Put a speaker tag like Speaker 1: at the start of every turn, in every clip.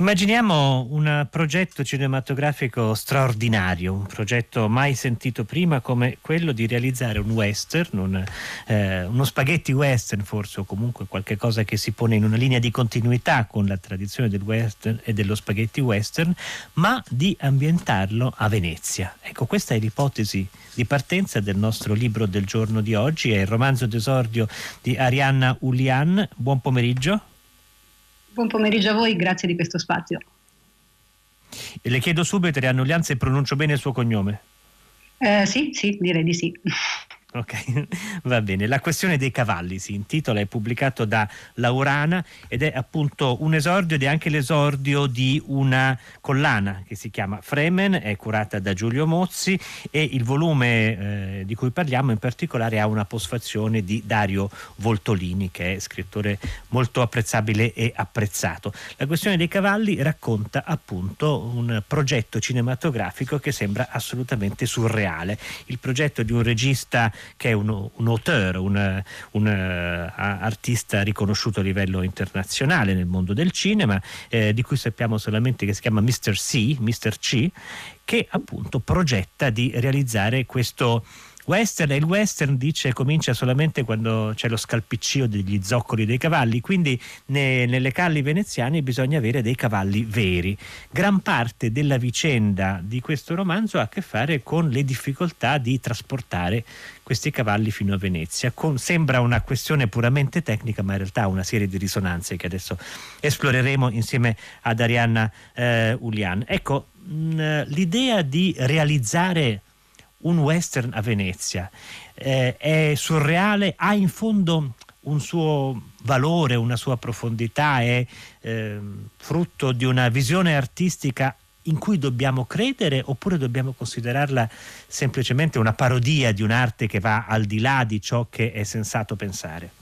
Speaker 1: Immaginiamo un progetto cinematografico straordinario, un progetto mai sentito prima come quello di realizzare un western, un, eh, uno spaghetti western forse o comunque qualche cosa che si pone in una linea di continuità con la tradizione del western e dello spaghetti western, ma di ambientarlo a Venezia. Ecco, questa è l'ipotesi di partenza del nostro libro del giorno di oggi, è il romanzo d'esordio di Arianna Ulian. Buon pomeriggio.
Speaker 2: Buon pomeriggio a voi, grazie di questo spazio.
Speaker 1: E le chiedo subito, Arianna Ulian, se pronuncio bene il suo cognome.
Speaker 2: Eh, sì, sì, direi di sì.
Speaker 1: Ok, va bene. La questione dei cavalli si intitola, è pubblicato da Laurana ed è appunto un esordio ed è anche l'esordio di una collana che si chiama Fremen, è curata da Giulio Mozzi e il volume eh, di cui parliamo in particolare ha una posfazione di Dario Voltolini che è scrittore molto apprezzabile e apprezzato. La questione dei cavalli racconta appunto un progetto cinematografico che sembra assolutamente surreale. Il progetto di un regista che è un, un auteur, un, un uh, artista riconosciuto a livello internazionale nel mondo del cinema, eh, di cui sappiamo solamente che si chiama Mr. C, Mr. C, che appunto progetta di realizzare questo western e il western dice comincia solamente quando c'è lo scalpiccio degli zoccoli dei cavalli, quindi ne, nelle calli veneziane bisogna avere dei cavalli veri. Gran parte della vicenda di questo romanzo ha a che fare con le difficoltà di trasportare questi cavalli fino a Venezia. Con, sembra una questione puramente tecnica, ma in realtà ha una serie di risonanze che adesso esploreremo insieme ad Arianna eh, Ulian. Ecco, mh, l'idea di realizzare un western a Venezia. Eh, è surreale, ha in fondo un suo valore, una sua profondità, è eh, frutto di una visione artistica in cui dobbiamo credere oppure dobbiamo considerarla semplicemente una parodia di un'arte che va al di là di ciò che è sensato pensare?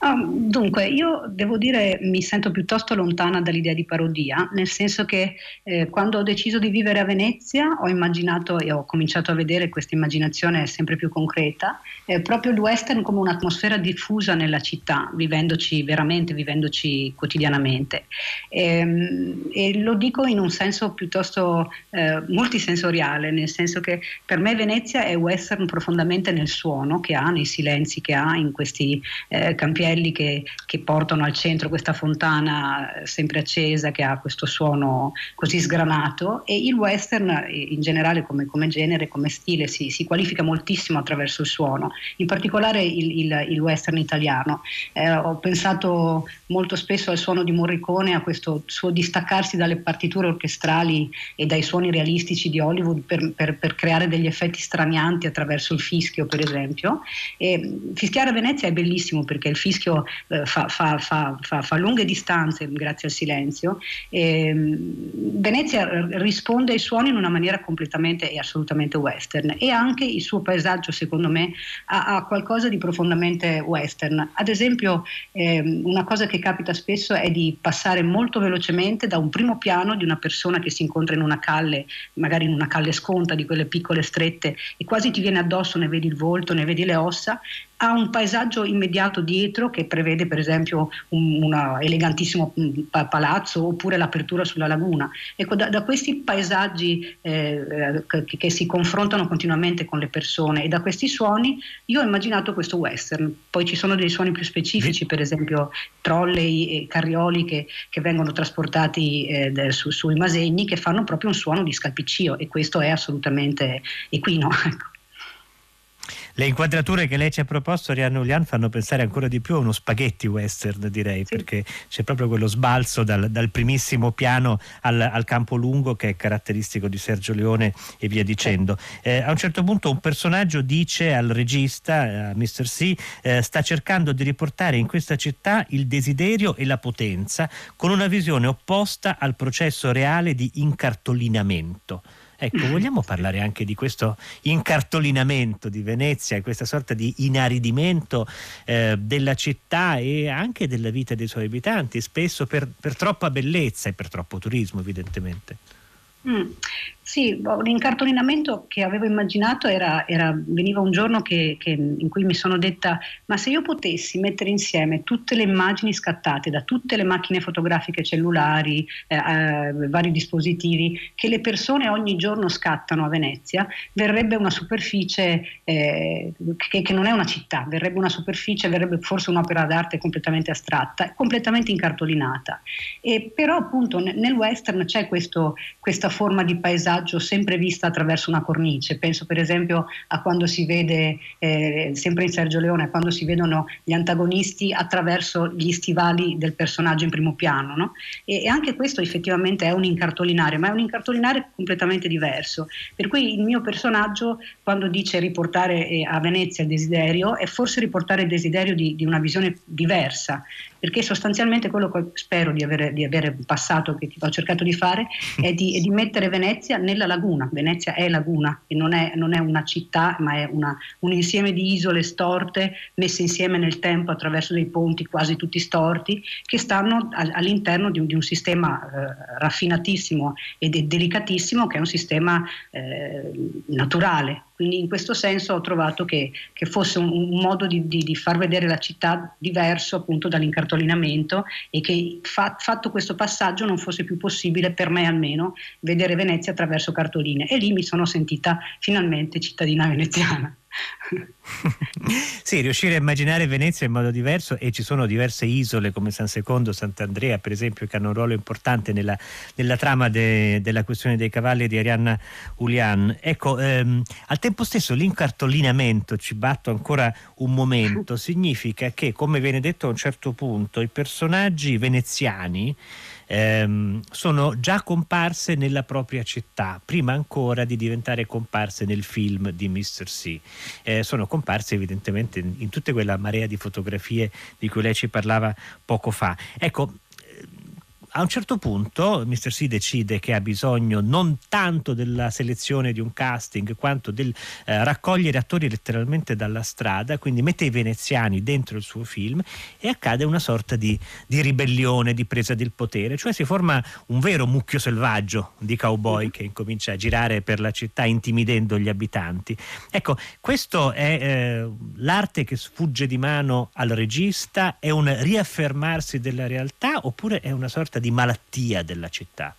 Speaker 2: Ah, dunque, io devo dire mi sento piuttosto lontana dall'idea di parodia, nel senso che eh, quando ho deciso di vivere a Venezia ho immaginato e ho cominciato a vedere questa immaginazione sempre più concreta, eh, proprio il western come un'atmosfera diffusa nella città, vivendoci veramente, vivendoci quotidianamente. E, ehm, e lo dico in un senso piuttosto eh, multisensoriale, nel senso che per me Venezia è western profondamente nel suono che ha, nei silenzi che ha in questi eh, campieri gioielli che, che, portano al centro questa fontana eh, sempre accesa che ha questo suono così sgranato e il western eh, in generale come, come genere, come stile si, si, qualifica moltissimo attraverso il suono, in particolare il, il, il western italiano. Eh, ho pensato molto spesso al suono di Morricone, a questo suo distaccarsi dalle partiture orchestrali e dai suoni realistici di Hollywood per, per, per creare degli effetti stranianti attraverso il fischio per esempio. E, fischiare a Venezia è bellissimo perché il fischio rischio eh, fa, fa, fa, fa, lunghe distanze grazie al silenzio. E, mm, Venezia risponde ai suoni in una maniera completamente e assolutamente western e anche il suo paesaggio secondo me ha, ha qualcosa di profondamente western. Ad esempio eh, una cosa che capita spesso è di passare molto velocemente da un primo piano di una persona che si incontra in una calle, magari in una calle sconta di quelle piccole strette e quasi ti viene addosso, ne vedi il volto, ne vedi le ossa, ha un paesaggio immediato dietro che prevede per esempio un elegantissimo mm, palazzo oppure l'apertura sulla laguna. Ecco, da, da questi paesaggi eh, che, che, si confrontano continuamente con le persone e da questi suoni io ho immaginato questo western. Poi ci sono dei suoni più specifici, per esempio trolley e carrioli che, che vengono trasportati eh, su, sui masegni che fanno proprio un suono di scalpiccio e questo è assolutamente equino. Ecco.
Speaker 1: Le inquadrature che lei ci ha proposto, Rianna Ulian, fanno pensare ancora di più a uno spaghetti western, direi, sì. perché c'è proprio quello sbalzo dal, dal primissimo piano al, al, campo lungo che è caratteristico di Sergio Leone e via dicendo. Eh, a un certo punto un personaggio dice al regista, a Mr. C, eh, sta cercando di riportare in questa città il desiderio e la potenza con una visione opposta al processo reale di incartolinamento. Ecco, vogliamo parlare anche di questo incartolinamento di Venezia, questa sorta di inaridimento eh, della città e anche della vita dei suoi abitanti, spesso per, per troppa bellezza e per troppo turismo, evidentemente.
Speaker 2: Mm. Sì, boh, l'incartolinamento che avevo immaginato era, era veniva un giorno che, che, in cui mi sono detta, ma se io potessi mettere insieme tutte le immagini scattate da tutte le macchine fotografiche cellulari, eh, eh, vari dispositivi, che le persone ogni giorno scattano a Venezia, verrebbe una superficie eh, che, che non è una città, verrebbe una superficie, verrebbe forse un'opera d'arte completamente astratta, completamente incartolinata. E però appunto nel western c'è questo, questa forma di paesaggio paesaggio sempre vista attraverso una cornice. Penso per esempio a quando si vede, eh, sempre in Sergio Leone, quando si vedono gli antagonisti attraverso gli stivali del personaggio in primo piano. No? E, e, anche questo effettivamente è un incartolinare, ma è un incartolinare completamente diverso. Per cui il mio personaggio, quando dice riportare eh, a Venezia il desiderio, è forse riportare il desiderio di, di una visione diversa, perché sostanzialmente quello che spero di avere, di avere passato, che ho cercato di fare, è di, è di, mettere Venezia nella laguna. Venezia è laguna e non è, non è una città, ma è una, un insieme di isole storte messe insieme nel tempo attraverso dei ponti quasi tutti storti, che stanno all'interno di un, di un sistema eh, raffinatissimo e delicatissimo, che è un sistema eh, naturale, quindi in questo senso ho trovato che, che fosse un, un modo di, di, di, far vedere la città diverso appunto dall'incartolinamento e che fa, fatto questo passaggio non fosse più possibile per me almeno vedere Venezia attraverso cartoline e lì mi sono sentita finalmente cittadina veneziana.
Speaker 1: sì, riuscire a immaginare Venezia in modo diverso e ci sono diverse isole come San Secondo, Sant'Andrea per esempio che hanno un ruolo importante nella, nella trama de, della questione dei cavalli di Arianna Ulian. Ecco, ehm, al tempo stesso l'incartolinamento, ci batto ancora un momento, significa che come viene detto a un certo punto i personaggi veneziani ehm, sono già comparse nella propria città, prima ancora di diventare comparse nel film di Mr. C. Eh, sono comparse evidentemente in, in tutta quella marea di fotografie di cui lei ci parlava poco fa. Ecco, a un certo punto Mr. C decide che ha bisogno non tanto della selezione di un casting quanto del eh, raccogliere attori letteralmente dalla strada, quindi mette i veneziani dentro il suo film e accade una sorta di, di ribellione, di presa del potere, cioè si forma un vero mucchio selvaggio di cowboy mm-hmm. che incomincia a girare per la città intimidendo gli abitanti. Ecco, questo è eh, l'arte che sfugge di mano al regista, è un riaffermarsi della realtà oppure è una sorta di malattia della città?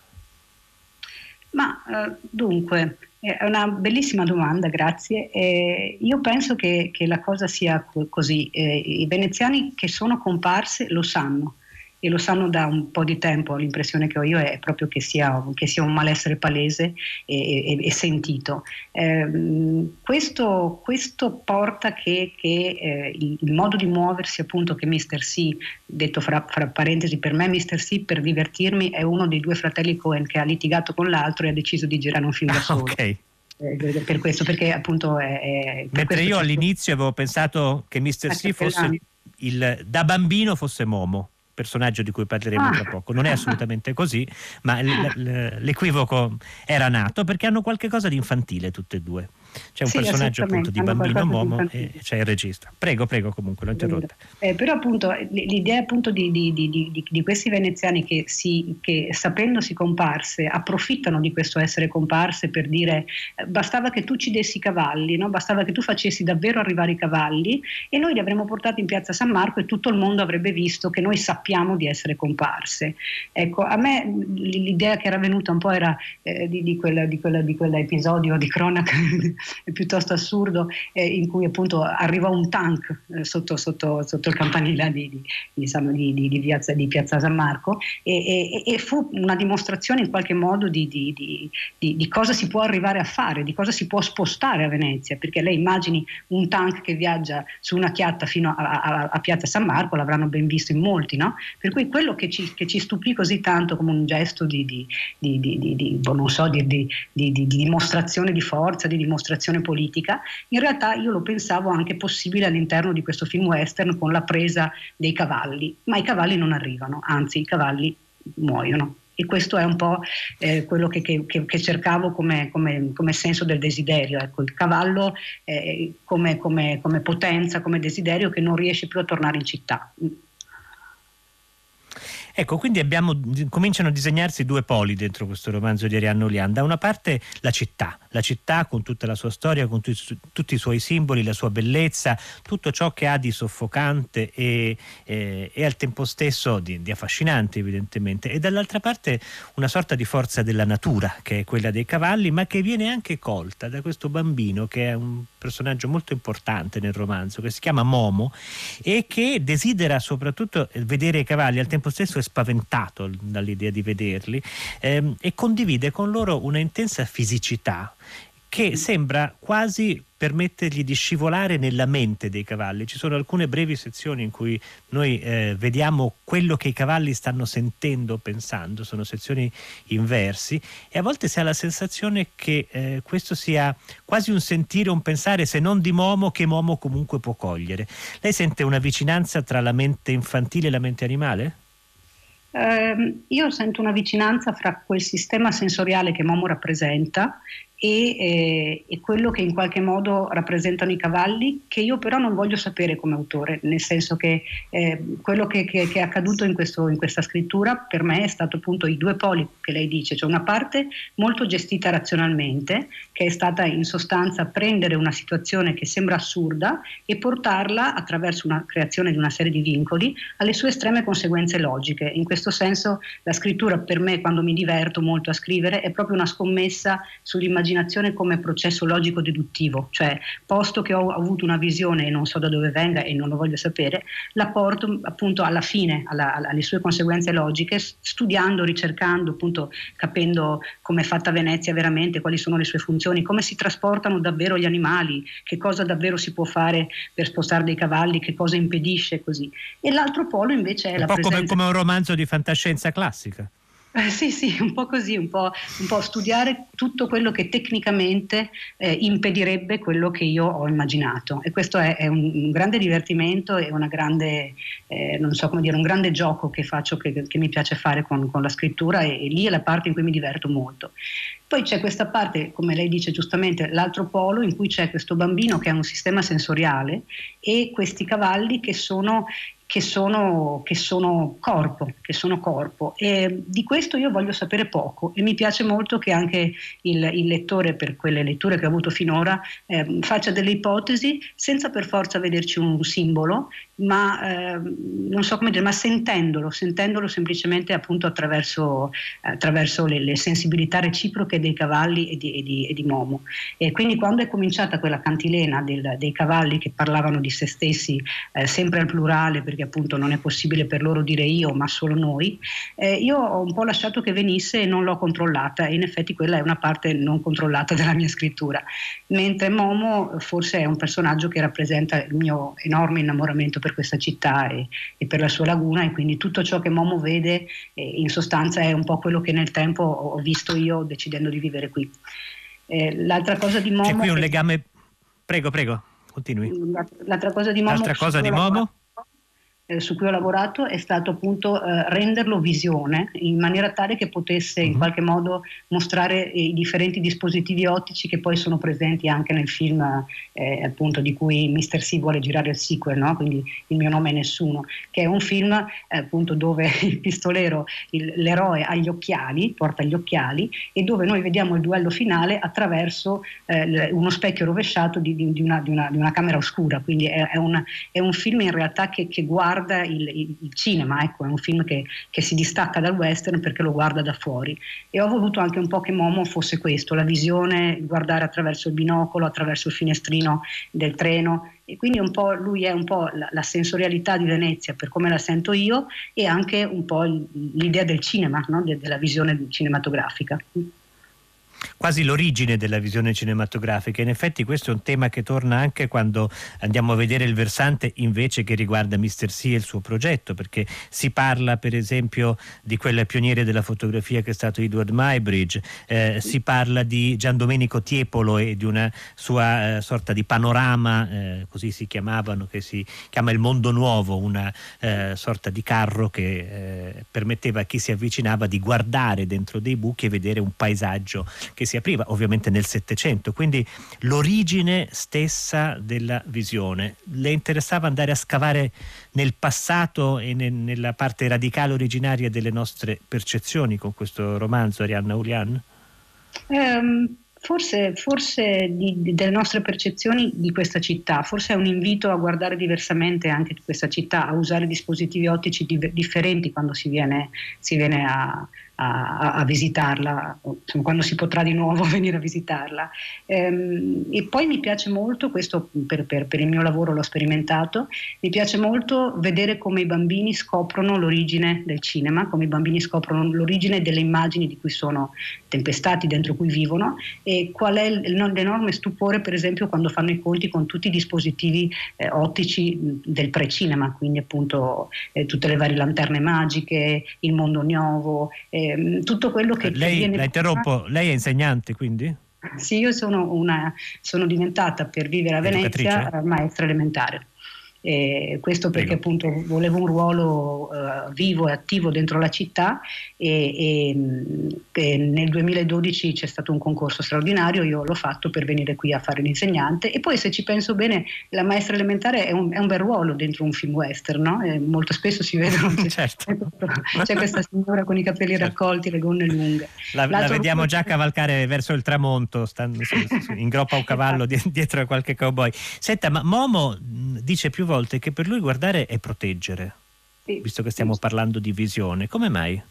Speaker 2: Ma eh, dunque, è una bellissima domanda, grazie. Eh, io penso che, che, la cosa sia così. Eh, I veneziani che sono comparse lo sanno e lo sanno da un po' di tempo, l'impressione che ho io è proprio che sia, che sia un malessere palese e, e, e sentito. Eh, questo, questo, porta che, che eh, il, modo di muoversi appunto che Mr. C, detto fra, fra, parentesi per me Mr. C per divertirmi è uno dei due fratelli Cohen che ha litigato con l'altro e ha deciso di girare un film da solo.
Speaker 1: okay
Speaker 2: eh, per questo, perché appunto è. è
Speaker 1: Mentre io all'inizio avevo pensato che Mr. C fosse il, da bambino fosse Momo personaggio di cui parleremo ah. tra poco. Non è assolutamente così, ma l'equivoco era nato perché hanno qualche cosa di infantile tutte e due. C'è un sì, personaggio appunto di bambino Momo e c'è il regista. Prego, prego, comunque l'ho interrotta.
Speaker 2: Eh, però appunto l'idea appunto di, di, di, di questi veneziani che, si, che, sapendosi comparse approfittano di questo essere comparse per dire eh, bastava che tu ci dessi i cavalli, no? bastava che tu facessi davvero arrivare i cavalli e noi li avremmo portati in piazza San Marco e tutto il mondo avrebbe visto che noi sappiamo di essere comparse. Ecco, a me l'idea che era venuta un po' era eh, di, quella, di, quella, di quell'episodio di cronaca piuttosto assurdo eh, in cui appunto arriva un tank eh, sotto, sotto, sotto, il campanile di, di, diciamo, di, di, piazza, piazza, San Marco e, e, e, fu una dimostrazione in qualche modo di, cosa si può arrivare a fare, di cosa si può spostare a Venezia, perché lei immagini un tank che viaggia su una chiatta fino a, a, a piazza San Marco, l'avranno ben visto in molti, no? Per cui quello che ci, che ci stupì così tanto come un gesto boh, di dimostrazione di forza, di dimostrazione dimostrazione politica, in realtà io lo pensavo anche possibile all'interno di questo film western con la presa dei cavalli, ma i cavalli non arrivano, anzi i cavalli muoiono. E questo è un po' eh, quello che, che, che cercavo come, come, come, senso del desiderio. Ecco, il cavallo eh, come, come potenza, come desiderio che non riesce più a tornare in città.
Speaker 1: Ecco, quindi abbiamo, cominciano a disegnarsi due poli dentro questo romanzo di Arianna Olian. Da una parte la città, la città con tutta la sua storia, con tu, tutti i suoi simboli, la sua bellezza, tutto ciò che ha di soffocante e, e, e al tempo stesso di, di, affascinante evidentemente. E dall'altra parte una sorta di forza della natura, che è quella dei cavalli, ma che viene anche colta da questo bambino che è un personaggio molto importante nel romanzo, che si chiama Momo e che desidera soprattutto vedere i cavalli, al tempo stesso è spaventato dall'idea di vederli ehm, e condivide con loro una intensa fisicità che sembra quasi permettergli di scivolare nella mente dei cavalli. Ci sono alcune brevi sezioni in cui noi eh, vediamo quello che i cavalli stanno sentendo pensando, sono sezioni inversi e a volte si ha la sensazione che eh, questo sia quasi un sentire, un pensare, se non di Momo, che Momo comunque può cogliere. Lei sente una vicinanza tra la mente infantile e la mente animale?
Speaker 2: Uh, io sento una vicinanza fra quel sistema sensoriale che Momo rappresenta e, eh, e, quello che in qualche modo rappresentano i cavalli, che io però non voglio sapere come autore, nel senso che eh, quello che, che, che, è accaduto in, questo, in, questa scrittura per me è stato appunto i due poli che lei dice, cioè una parte molto gestita razionalmente, che è stata in sostanza prendere una situazione che sembra assurda e portarla attraverso una creazione di una serie di vincoli alle sue estreme conseguenze logiche. In questo senso la scrittura per me, quando mi diverto molto a scrivere, è proprio una scommessa sull'immaginazione l'immaginazione come processo logico-deduttivo, cioè posto che ho avuto una visione e non so da dove venga e non lo voglio sapere, la porto appunto alla fine, alla, alle sue conseguenze logiche, studiando, ricercando, appunto capendo come è fatta Venezia veramente, quali sono le sue funzioni, come si trasportano davvero gli animali, che cosa davvero si può fare per spostare dei cavalli, che cosa impedisce così. E l'altro polo invece è, è la
Speaker 1: un po'
Speaker 2: presenza...
Speaker 1: come, come un romanzo di fantascienza classica.
Speaker 2: Eh, sì, sì, un po' così, un po', un po', studiare tutto quello che tecnicamente eh, impedirebbe quello che io ho immaginato. E questo è, è un, un, grande divertimento e grande, eh, so dire, un grande gioco che faccio, che, che mi piace fare con, con la scrittura e, e, lì è la parte in cui mi diverto molto. Poi c'è questa parte, come lei dice giustamente, l'altro polo in cui c'è questo bambino che ha un sistema sensoriale e questi cavalli che sono che sono, che sono, corpo, che sono corpo. E di questo io voglio sapere poco e mi piace molto che anche il, il lettore, per quelle letture che ho avuto finora, eh, faccia delle ipotesi senza per forza vederci un simbolo, ma eh, so dire, ma sentendolo, sentendolo semplicemente attraverso, attraverso le, le, sensibilità reciproche dei cavalli e di, e, di, e di, Momo. E quindi quando è cominciata quella cantilena del, dei cavalli che parlavano di se stessi eh, sempre al plurale, perché appunto non è possibile per loro dire io, ma solo noi, eh, io ho un po' lasciato che venisse e non l'ho controllata e in effetti quella è una parte non controllata della mia scrittura, mentre Momo forse è un personaggio che rappresenta il mio enorme innamoramento per per questa città e, e, per la sua laguna e quindi tutto ciò che Momo vede eh, in sostanza è un po' quello che nel tempo ho visto io decidendo di vivere qui. Eh, l'altra cosa di Momo...
Speaker 1: C'è qui un legame... Prego, prego, continui.
Speaker 2: L'altra cosa di Momo...
Speaker 1: L'altra cosa di Momo?
Speaker 2: Eh, su cui ho lavorato è stato appunto eh, renderlo visione in maniera tale che potesse in mhm. qualche modo mostrare i differenti dispositivi ottici che poi sono presenti anche nel film eh, appunto di cui Mr. C vuole girare il sequel, no? quindi il mio nome è nessuno, che è un film eh, appunto dove il pistolero, il, l'eroe ha gli occhiali, porta gli occhiali e dove noi vediamo il duello finale attraverso eh, uno specchio rovesciato di, di, di, una, di, una, una, camera oscura, quindi è, è, un, è un film in realtà che, che guarda guarda il, il, cinema, ecco, è un film che, che, si distacca dal western perché lo guarda da fuori. E ho voluto anche un po' che Momo fosse questo, la visione, guardare attraverso il binocolo, attraverso il finestrino del treno. E quindi un po' lui è un po' la, la sensorialità di Venezia per come la sento io e anche un po' l'idea del cinema, no? De, della visione cinematografica
Speaker 1: quasi l'origine della visione cinematografica. In effetti questo è un tema che torna anche quando andiamo a vedere il versante invece che riguarda Mr. C e il suo progetto, perché si parla per esempio di quel pioniere della fotografia che è stato Edward Mybridge, eh, si parla di Gian Domenico Tiepolo e di una sua eh, sorta di panorama, eh, così si chiamavano, che si chiama il mondo nuovo, una eh, sorta di carro che eh, permetteva a chi si avvicinava di guardare dentro dei buchi e vedere un paesaggio che si apriva ovviamente nel Settecento, quindi l'origine stessa della visione. Le interessava andare a scavare nel passato e ne, nella parte radicale originaria delle nostre percezioni con questo romanzo, Arianna Ulian?
Speaker 2: Um, Forse, forse di, di, delle nostre percezioni di questa città, forse è un invito a guardare diversamente anche questa città, a usare dispositivi ottici di, differenti quando si viene, si viene a, a, a visitarla, insomma, quando si potrà di nuovo venire a visitarla. Ehm, e poi mi piace molto, questo per, per, per, il mio lavoro l'ho sperimentato, mi piace molto vedere come i bambini scoprono l'origine del cinema, come i bambini scoprono l'origine delle immagini di cui sono tempestati, dentro cui vivono e qual è l'enorme stupore per esempio quando fanno i conti con tutti i dispositivi eh, ottici del pre-cinema, quindi appunto eh, tutte le varie lanterne magiche, il mondo nuovo, eh, Ehm, tutto quello che...
Speaker 1: Lei, che viene la interrompo, lei è insegnante quindi?
Speaker 2: Sì, io sono, una, sono diventata per vivere a Venezia maestra elementare. Eh, questo perché appunto volevo un ruolo uh, vivo e attivo dentro la città e, e, e, nel 2012 c'è stato un concorso straordinario, io l'ho fatto per venire qui a fare l'insegnante e poi se ci penso bene la maestra elementare è un, è un bel ruolo dentro un film western, no? molto spesso si vedono certo. c'è questa signora con i capelli certo. raccolti, le gonne lunghe.
Speaker 1: La, la vediamo già cavalcare verso il tramonto, stando, in groppa un cavallo esatto. dietro a qualche cowboy. Senta, ma Momo dice più volte che per lui guardare è proteggere, sì, visto che stiamo parlando di visione. Come mai?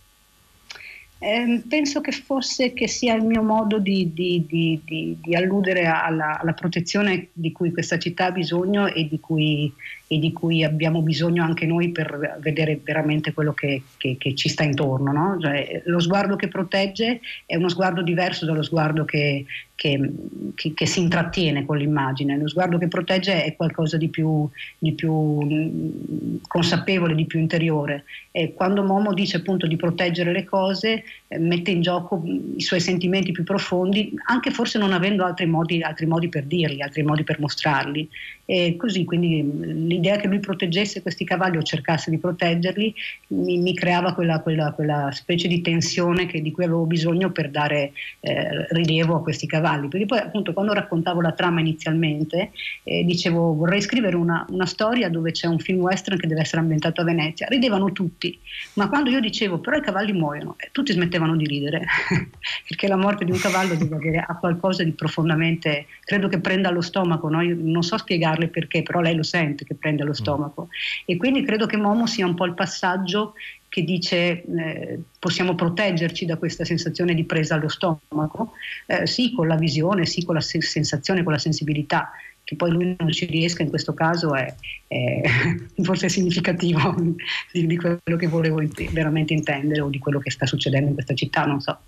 Speaker 2: Eh, penso che forse che sia il mio modo di, di, di, di alludere alla, alla, protezione di cui questa città ha bisogno e di cui, e cui abbiamo bisogno anche noi per vedere veramente quello che, che, che ci sta intorno. No? Cioè, lo sguardo che protegge è uno sguardo diverso dallo sguardo che, che, che, che, si intrattiene con l'immagine. Lo sguardo che protegge è qualcosa di più, di più mm, consapevole, di più interiore. E quando Momo dice appunto di proteggere le cose, eh, mette in gioco mm, i suoi sentimenti più profondi, anche forse non avendo altri modi, altri modi per dirli, altri modi per mostrarli. E così, quindi mm, l'idea che lui proteggesse questi cavalli o cercasse di proteggerli mi, mi creava quella, quella, quella, specie di tensione che, di cui avevo bisogno per dare eh, rilievo a questi cavalli cavalli, perché poi appunto quando raccontavo la trama inizialmente eh, dicevo vorrei scrivere una, una, storia dove c'è un film western che deve essere ambientato a Venezia, ridevano tutti, ma quando io dicevo però i cavalli muoiono, eh, tutti smettevano di ridere, perché la morte di un cavallo deve avere a qualcosa di profondamente, credo che prenda allo stomaco, no? non so spiegarle perché, però lei lo sente che prende allo mm. stomaco. E quindi credo che Momo sia un po' il passaggio che dice eh, possiamo proteggerci da questa sensazione di presa allo stomaco, eh, sì con la visione, sì con la sensazione, con la sensibilità, che poi lui non ci riesca in questo caso è, è forse significativo di, di, quello che volevo veramente intendere o di quello che sta succedendo in questa città, non so.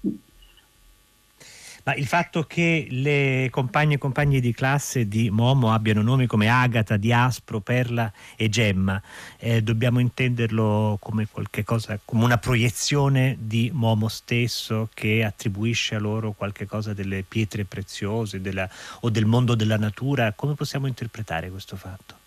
Speaker 1: Ma il fatto che le compagne e compagni di classe di Momo abbiano nomi come Agata, Diaspro, Perla e Gemma, eh, dobbiamo intenderlo come qualcosa, come una proiezione di Momo stesso che attribuisce a loro qualche cosa delle pietre preziose della, o del mondo della natura. Come possiamo interpretare questo fatto?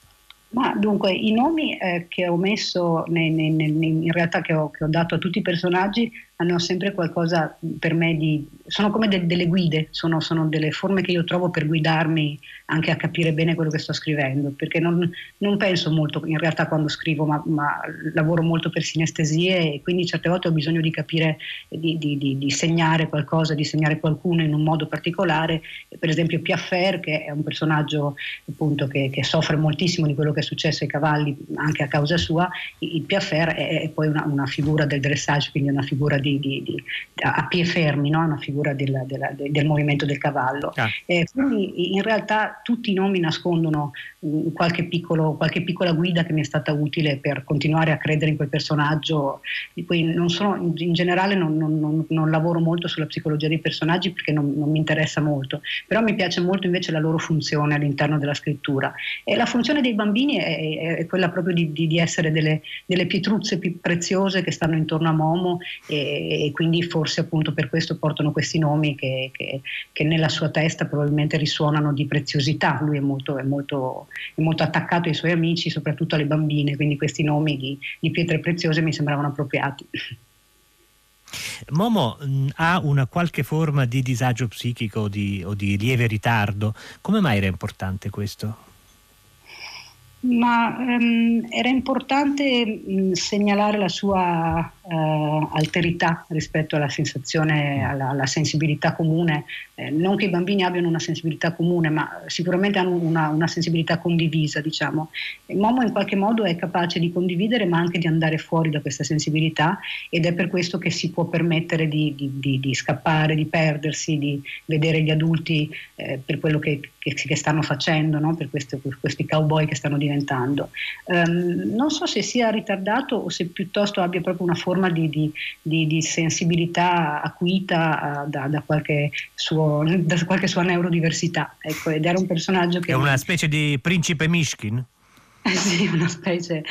Speaker 2: Ma dunque, i nomi eh, che ho messo, nei, nei, nei, in realtà che ho, che ho, dato a tutti i personaggi, hanno sempre qualcosa per me di... sono come de, delle guide, sono, sono, delle forme che io trovo per guidarmi anche a capire bene quello che sto scrivendo, perché non, non penso molto in realtà quando scrivo, ma, ma, lavoro molto per sinestesie e quindi certe volte ho bisogno di capire, di, di, di, di segnare qualcosa, di segnare qualcuno in un modo particolare. Per esempio Piaffer, che è un personaggio appunto che, che soffre moltissimo di quello che è successo ai cavalli anche a causa sua, il Piaffer è, è poi una, una figura del dressage, quindi una figura di, di, di, a piedi fermi, no? una figura della, della, del movimento del cavallo. Ah. Eh, quindi in realtà tutti i nomi nascondono qualche, piccolo, qualche, piccola guida che mi è stata utile per continuare a credere in quel personaggio. Sono, in, in, generale non, non, non, non, lavoro molto sulla psicologia dei personaggi perché non, mi interessa molto, però mi piace molto invece la loro funzione all'interno della scrittura. E la funzione dei bambini è, è, quella proprio di, di, di essere delle, delle, pietruzze più preziose che stanno intorno a Momo e, e, quindi forse appunto per questo portano questi nomi che, che, che, nella sua testa probabilmente risuonano di preziosità. Lui è molto, è molto, è molto attaccato ai suoi amici, soprattutto alle bambine, quindi questi nomi di, di pietre preziose mi sembravano appropriati.
Speaker 1: Momo mh, ha una qualche forma di disagio psichico di, o di lieve ritardo. Come mai era importante questo?
Speaker 2: Ma um, era importante mh, segnalare la sua uh, alterità rispetto alla sensazione, alla, alla sensibilità comune. Eh, non che i bambini abbiano una sensibilità comune, ma sicuramente hanno una, una sensibilità condivisa, diciamo. E Momo in qualche modo è capace di condividere, ma anche di andare fuori da questa sensibilità ed è per questo che si può permettere di, di, di, di scappare, di perdersi, di vedere gli adulti eh, per quello che, che, che stanno facendo, no? per questo, questi cowboy che stanno diventando diventando. Um, non so se sia ritardato o se piuttosto abbia proprio una forma di, di, di, di sensibilità acuita uh, da, da, qualche suo, da, qualche sua neurodiversità. Ecco, ed era un personaggio che...
Speaker 1: È una specie di principe Mishkin?
Speaker 2: Eh sì, una specie,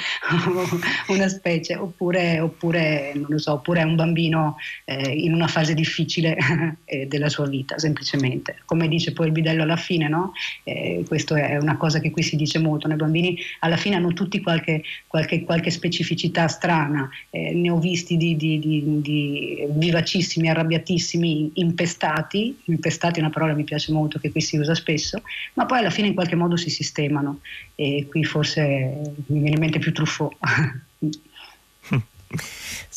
Speaker 2: una specie. Oppure, oppure, non lo so, oppure è un bambino eh, in una fase difficile eh, della sua vita, semplicemente. Come dice poi il bidello alla fine, no? Eh, questo è una cosa che qui si dice molto, i bambini. Alla fine hanno tutti qualche, qualche, qualche specificità strana, eh, ne ho visti di, di, di, di, vivacissimi, arrabbiatissimi, impestati, impestati è una parola che mi piace molto, che qui si usa spesso, ma poi alla fine in qualche modo si sistemano. E qui forse mi viene in mente più Truffaut.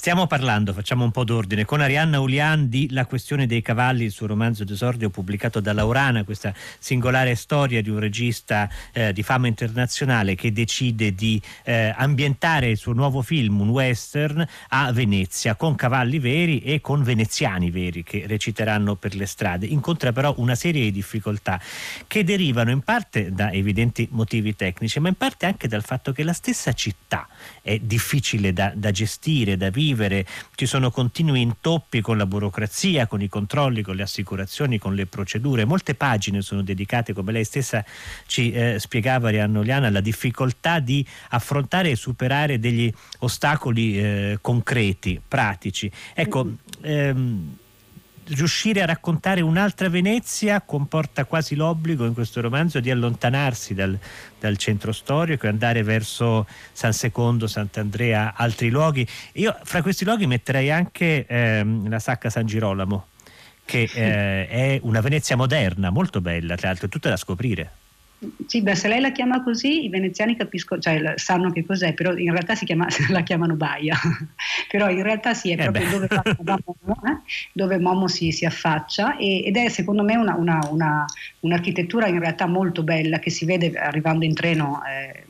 Speaker 1: Stiamo parlando, facciamo un po' d'ordine, con Arianna Ulian di La questione dei cavalli, il suo romanzo d'esordio pubblicato da Laurana, questa singolare storia di un regista eh, di fama internazionale che decide di eh, ambientare il suo nuovo film, un western, a Venezia, con cavalli veri e con veneziani veri che reciteranno per le strade. Incontra però una serie di difficoltà che derivano in parte da evidenti motivi tecnici, ma in parte anche dal fatto che la stessa città è difficile da, da gestire, da vivere vivere, ci sono continui intoppi con la burocrazia, con i controlli, con le assicurazioni, con le procedure. Molte pagine sono dedicate, come lei stessa ci eh, spiegava Arianna Oliana, alla difficoltà di affrontare e superare degli ostacoli eh, concreti, pratici. Ecco, ehm, riuscire a raccontare un'altra Venezia comporta quasi l'obbligo in questo romanzo di allontanarsi dal, dal centro storico e andare verso San Secondo, Sant'Andrea, altri luoghi. Io fra questi luoghi metterei anche ehm, la Sacca San Girolamo, che eh, è una Venezia moderna, molto bella, tra l'altro, tutta da scoprire.
Speaker 2: Sì, beh, se lei la chiama così, i veneziani capiscono, cioè sanno che cos'è, però in realtà chiama, la chiamano Baia. però in realtà sì, è eh proprio dove, Momo, eh? dove, Momo, si, si affaccia e, ed è secondo me una, una, una, un'architettura in realtà molto bella che si vede arrivando in treno. Eh,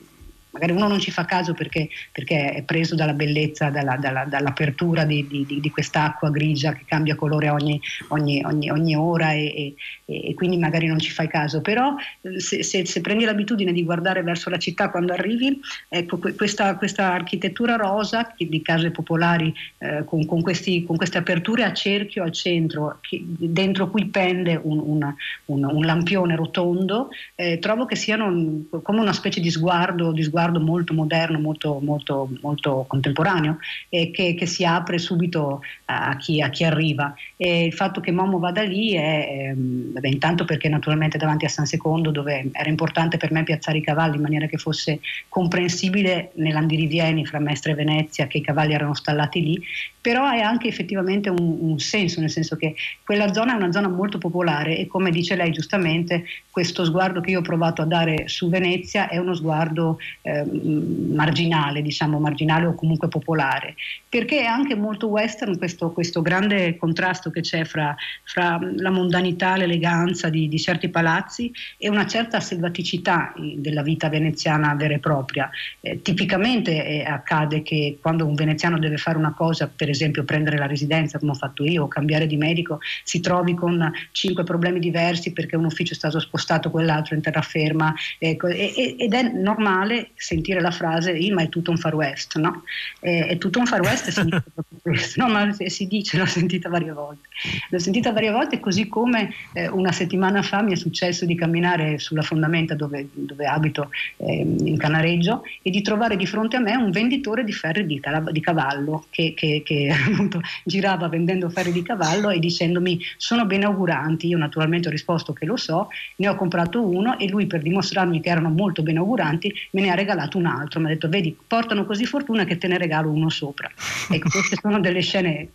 Speaker 2: magari uno non ci fa caso perché, perché è preso dalla bellezza, dalla, dalla, dall'apertura di, di, di, quest'acqua grigia che cambia colore ogni, ogni, ogni, ogni ora e, e, e, quindi magari non ci fai caso, però se, se, se, prendi l'abitudine di guardare verso la città quando arrivi, ecco questa, questa architettura rosa di case popolari eh, con, con, questi, con, queste aperture a cerchio al centro, che, dentro cui pende un, un, un, un lampione rotondo, eh, trovo che siano come una specie di sguardo, di sguardo sguardo molto moderno, molto, molto, molto contemporaneo e che, che, si apre subito a chi, a chi, arriva. E il fatto che Momo vada lì è, beh, intanto perché naturalmente davanti a San Secondo dove era importante per me piazzare i cavalli in maniera che fosse comprensibile nell'andirivieni fra Mestre e Venezia che i cavalli erano stallati lì, però è anche effettivamente un, un senso, nel senso che quella zona è una zona molto popolare e come dice lei giustamente, questo sguardo che io ho provato a dare su Venezia è uno sguardo eh, marginale, diciamo marginale o comunque popolare, perché è anche molto western questo, questo grande contrasto che c'è fra, fra la mondanità, l'eleganza di, di, certi palazzi e una certa selvaticità della vita veneziana vera e propria. Eh, tipicamente eh, accade che quando un veneziano deve fare una cosa, per esempio prendere la residenza come ho fatto io o cambiare di medico, si trovi con cinque problemi diversi perché un ufficio è stato spostato, quell'altro in terraferma ecco, ed è normale sentire la frase ma è tutto un far west, no? Eh, è tutto un far west significa proprio questo, no? ma si dice, l'ho sentita varie volte. L'ho sentita varie volte così come eh, una settimana fa mi è successo di camminare sulla fondamenta dove, dove abito eh, in Canareggio e di trovare di fronte a me un venditore di ferri di, di cavallo che, che, che appunto girava vendendo ferri di cavallo e dicendomi sono ben auguranti, io naturalmente ho risposto che lo so, ne ho comprato uno e lui per dimostrarmi che erano molto ben auguranti me ne ha regalato un altro, mi ha detto vedi portano così fortuna che te ne regalo uno sopra. Ecco, queste sono delle scene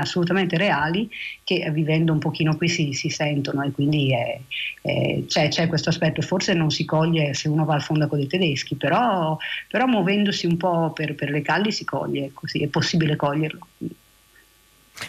Speaker 2: assolutamente reali che vivendo un pochino qui si, si sentono e quindi è, è, c'è, c'è, questo aspetto, forse non si coglie se uno va al fondaco dei tedeschi, però, però muovendosi un po' per, per le calli si coglie, così è possibile coglierlo.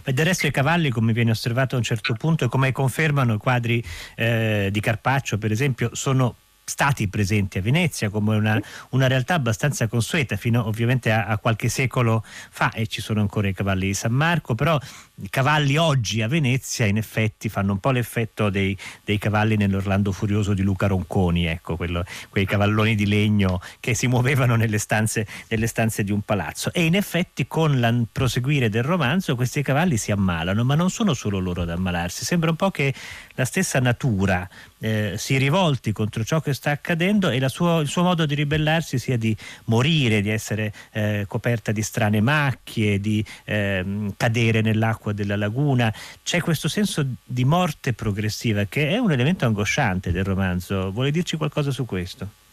Speaker 1: Ma del resto i cavalli, come viene osservato a un certo punto e come confermano i quadri eh, di Carpaccio, per esempio, sono stati presenti a Venezia come una, una realtà abbastanza consueta fino ovviamente a, a, qualche secolo fa e ci sono ancora i cavalli di San Marco, però i cavalli oggi a Venezia in effetti fanno un po' l'effetto dei, dei cavalli nell'Orlando Furioso di Luca Ronconi, ecco, quello, quei cavalloni di legno che si muovevano nelle stanze, nelle stanze di un palazzo. E in effetti con il proseguire del romanzo questi cavalli si ammalano, ma non sono solo loro ad ammalarsi, sembra un po' che la stessa natura eh, si rivolti contro ciò che sta accadendo e suo, il suo modo di ribellarsi sia di morire, di essere eh, coperta di strane macchie, di eh, cadere nell'acqua della laguna. C'è questo senso di morte progressiva che è un elemento angosciante del romanzo. Vuole dirci qualcosa su questo?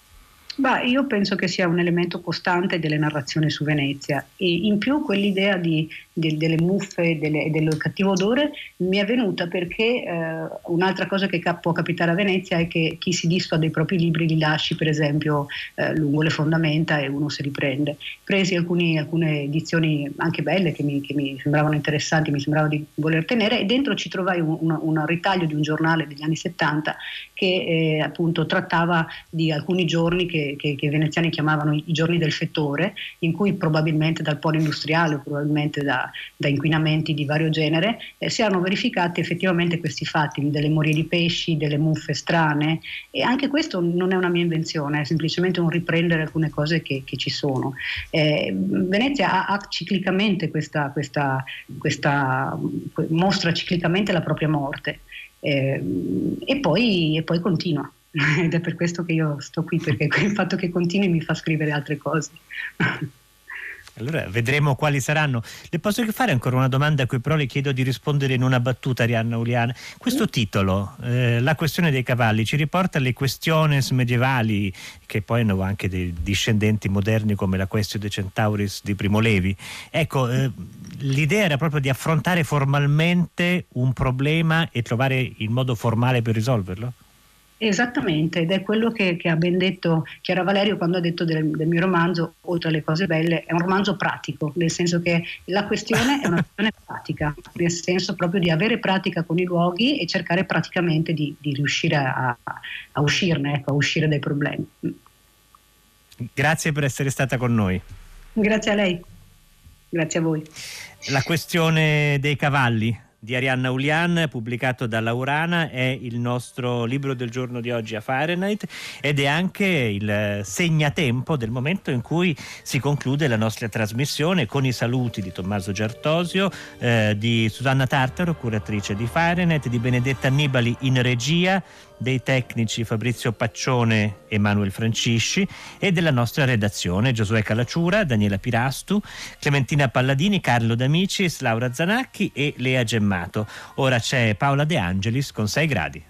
Speaker 2: Beh, io penso che sia un elemento costante delle narrazioni su Venezia e in più quell'idea di, di, delle muffe e del cattivo odore mi è venuta perché eh, un'altra cosa che cap- può capitare a Venezia è che chi si disfa dei propri libri li lasci per esempio eh, lungo le fondamenta e uno si riprende. Presi alcuni, alcune edizioni anche belle che mi, che mi, sembravano interessanti, mi sembrava di voler tenere e dentro ci trovai un, un, un ritaglio di un giornale degli anni 70 che eh, appunto trattava di alcuni giorni che che, che, i veneziani chiamavano i, giorni del fettore, in cui probabilmente dal polo industriale o probabilmente da, da inquinamenti di vario genere eh, si erano verificati effettivamente questi fatti, delle morie di pesci, delle muffe strane e anche questo non è una mia invenzione, è semplicemente un riprendere alcune cose che, che ci sono. Eh, Venezia ha, ha ciclicamente questa, questa, questa, mostra ciclicamente la propria morte. Eh, e, poi, e poi continua. ed è per questo che io sto qui, perché il fatto che continui mi fa scrivere altre cose.
Speaker 1: Allora vedremo quali saranno. Le posso fare ancora una domanda a cui però le chiedo di rispondere in una battuta, Arianna Uliana. Questo titolo, eh, La questione dei cavalli, ci riporta alle questiones medievali, che poi hanno anche dei discendenti moderni come la Questio de Centauris di Primo Levi. Ecco, eh, l'idea era proprio di affrontare formalmente un problema e trovare il modo formale per risolverlo?
Speaker 2: Esattamente, ed è quello che, che, ha ben detto Chiara Valerio quando ha detto del, del, mio romanzo, oltre alle cose belle, è un romanzo pratico, nel senso che la questione è una questione pratica, nel senso proprio di avere pratica con i luoghi e cercare praticamente di, di riuscire a, a uscirne, ecco, a uscire dai problemi.
Speaker 1: Grazie per essere stata con noi.
Speaker 2: Grazie a lei, grazie a voi.
Speaker 1: La questione dei cavalli, di Arianna Ulian, pubblicato da Laurana, è il nostro libro del giorno di oggi a Fahrenheit ed è anche il segnatempo del momento in cui si conclude la nostra trasmissione con i saluti di Tommaso Giartosio, eh, di Susanna Tartaro, curatrice di Fahrenheit, di Benedetta Annibali in regia, dei tecnici Fabrizio Paccione e Manuel Francisci e della nostra redazione Giosuè Calacciura, Daniela Pirastu, Clementina Palladini, Carlo D'Amicis, Laura Zanacchi e Lea Gemmato. Ora c'è Paola De Angelis con 6 gradi.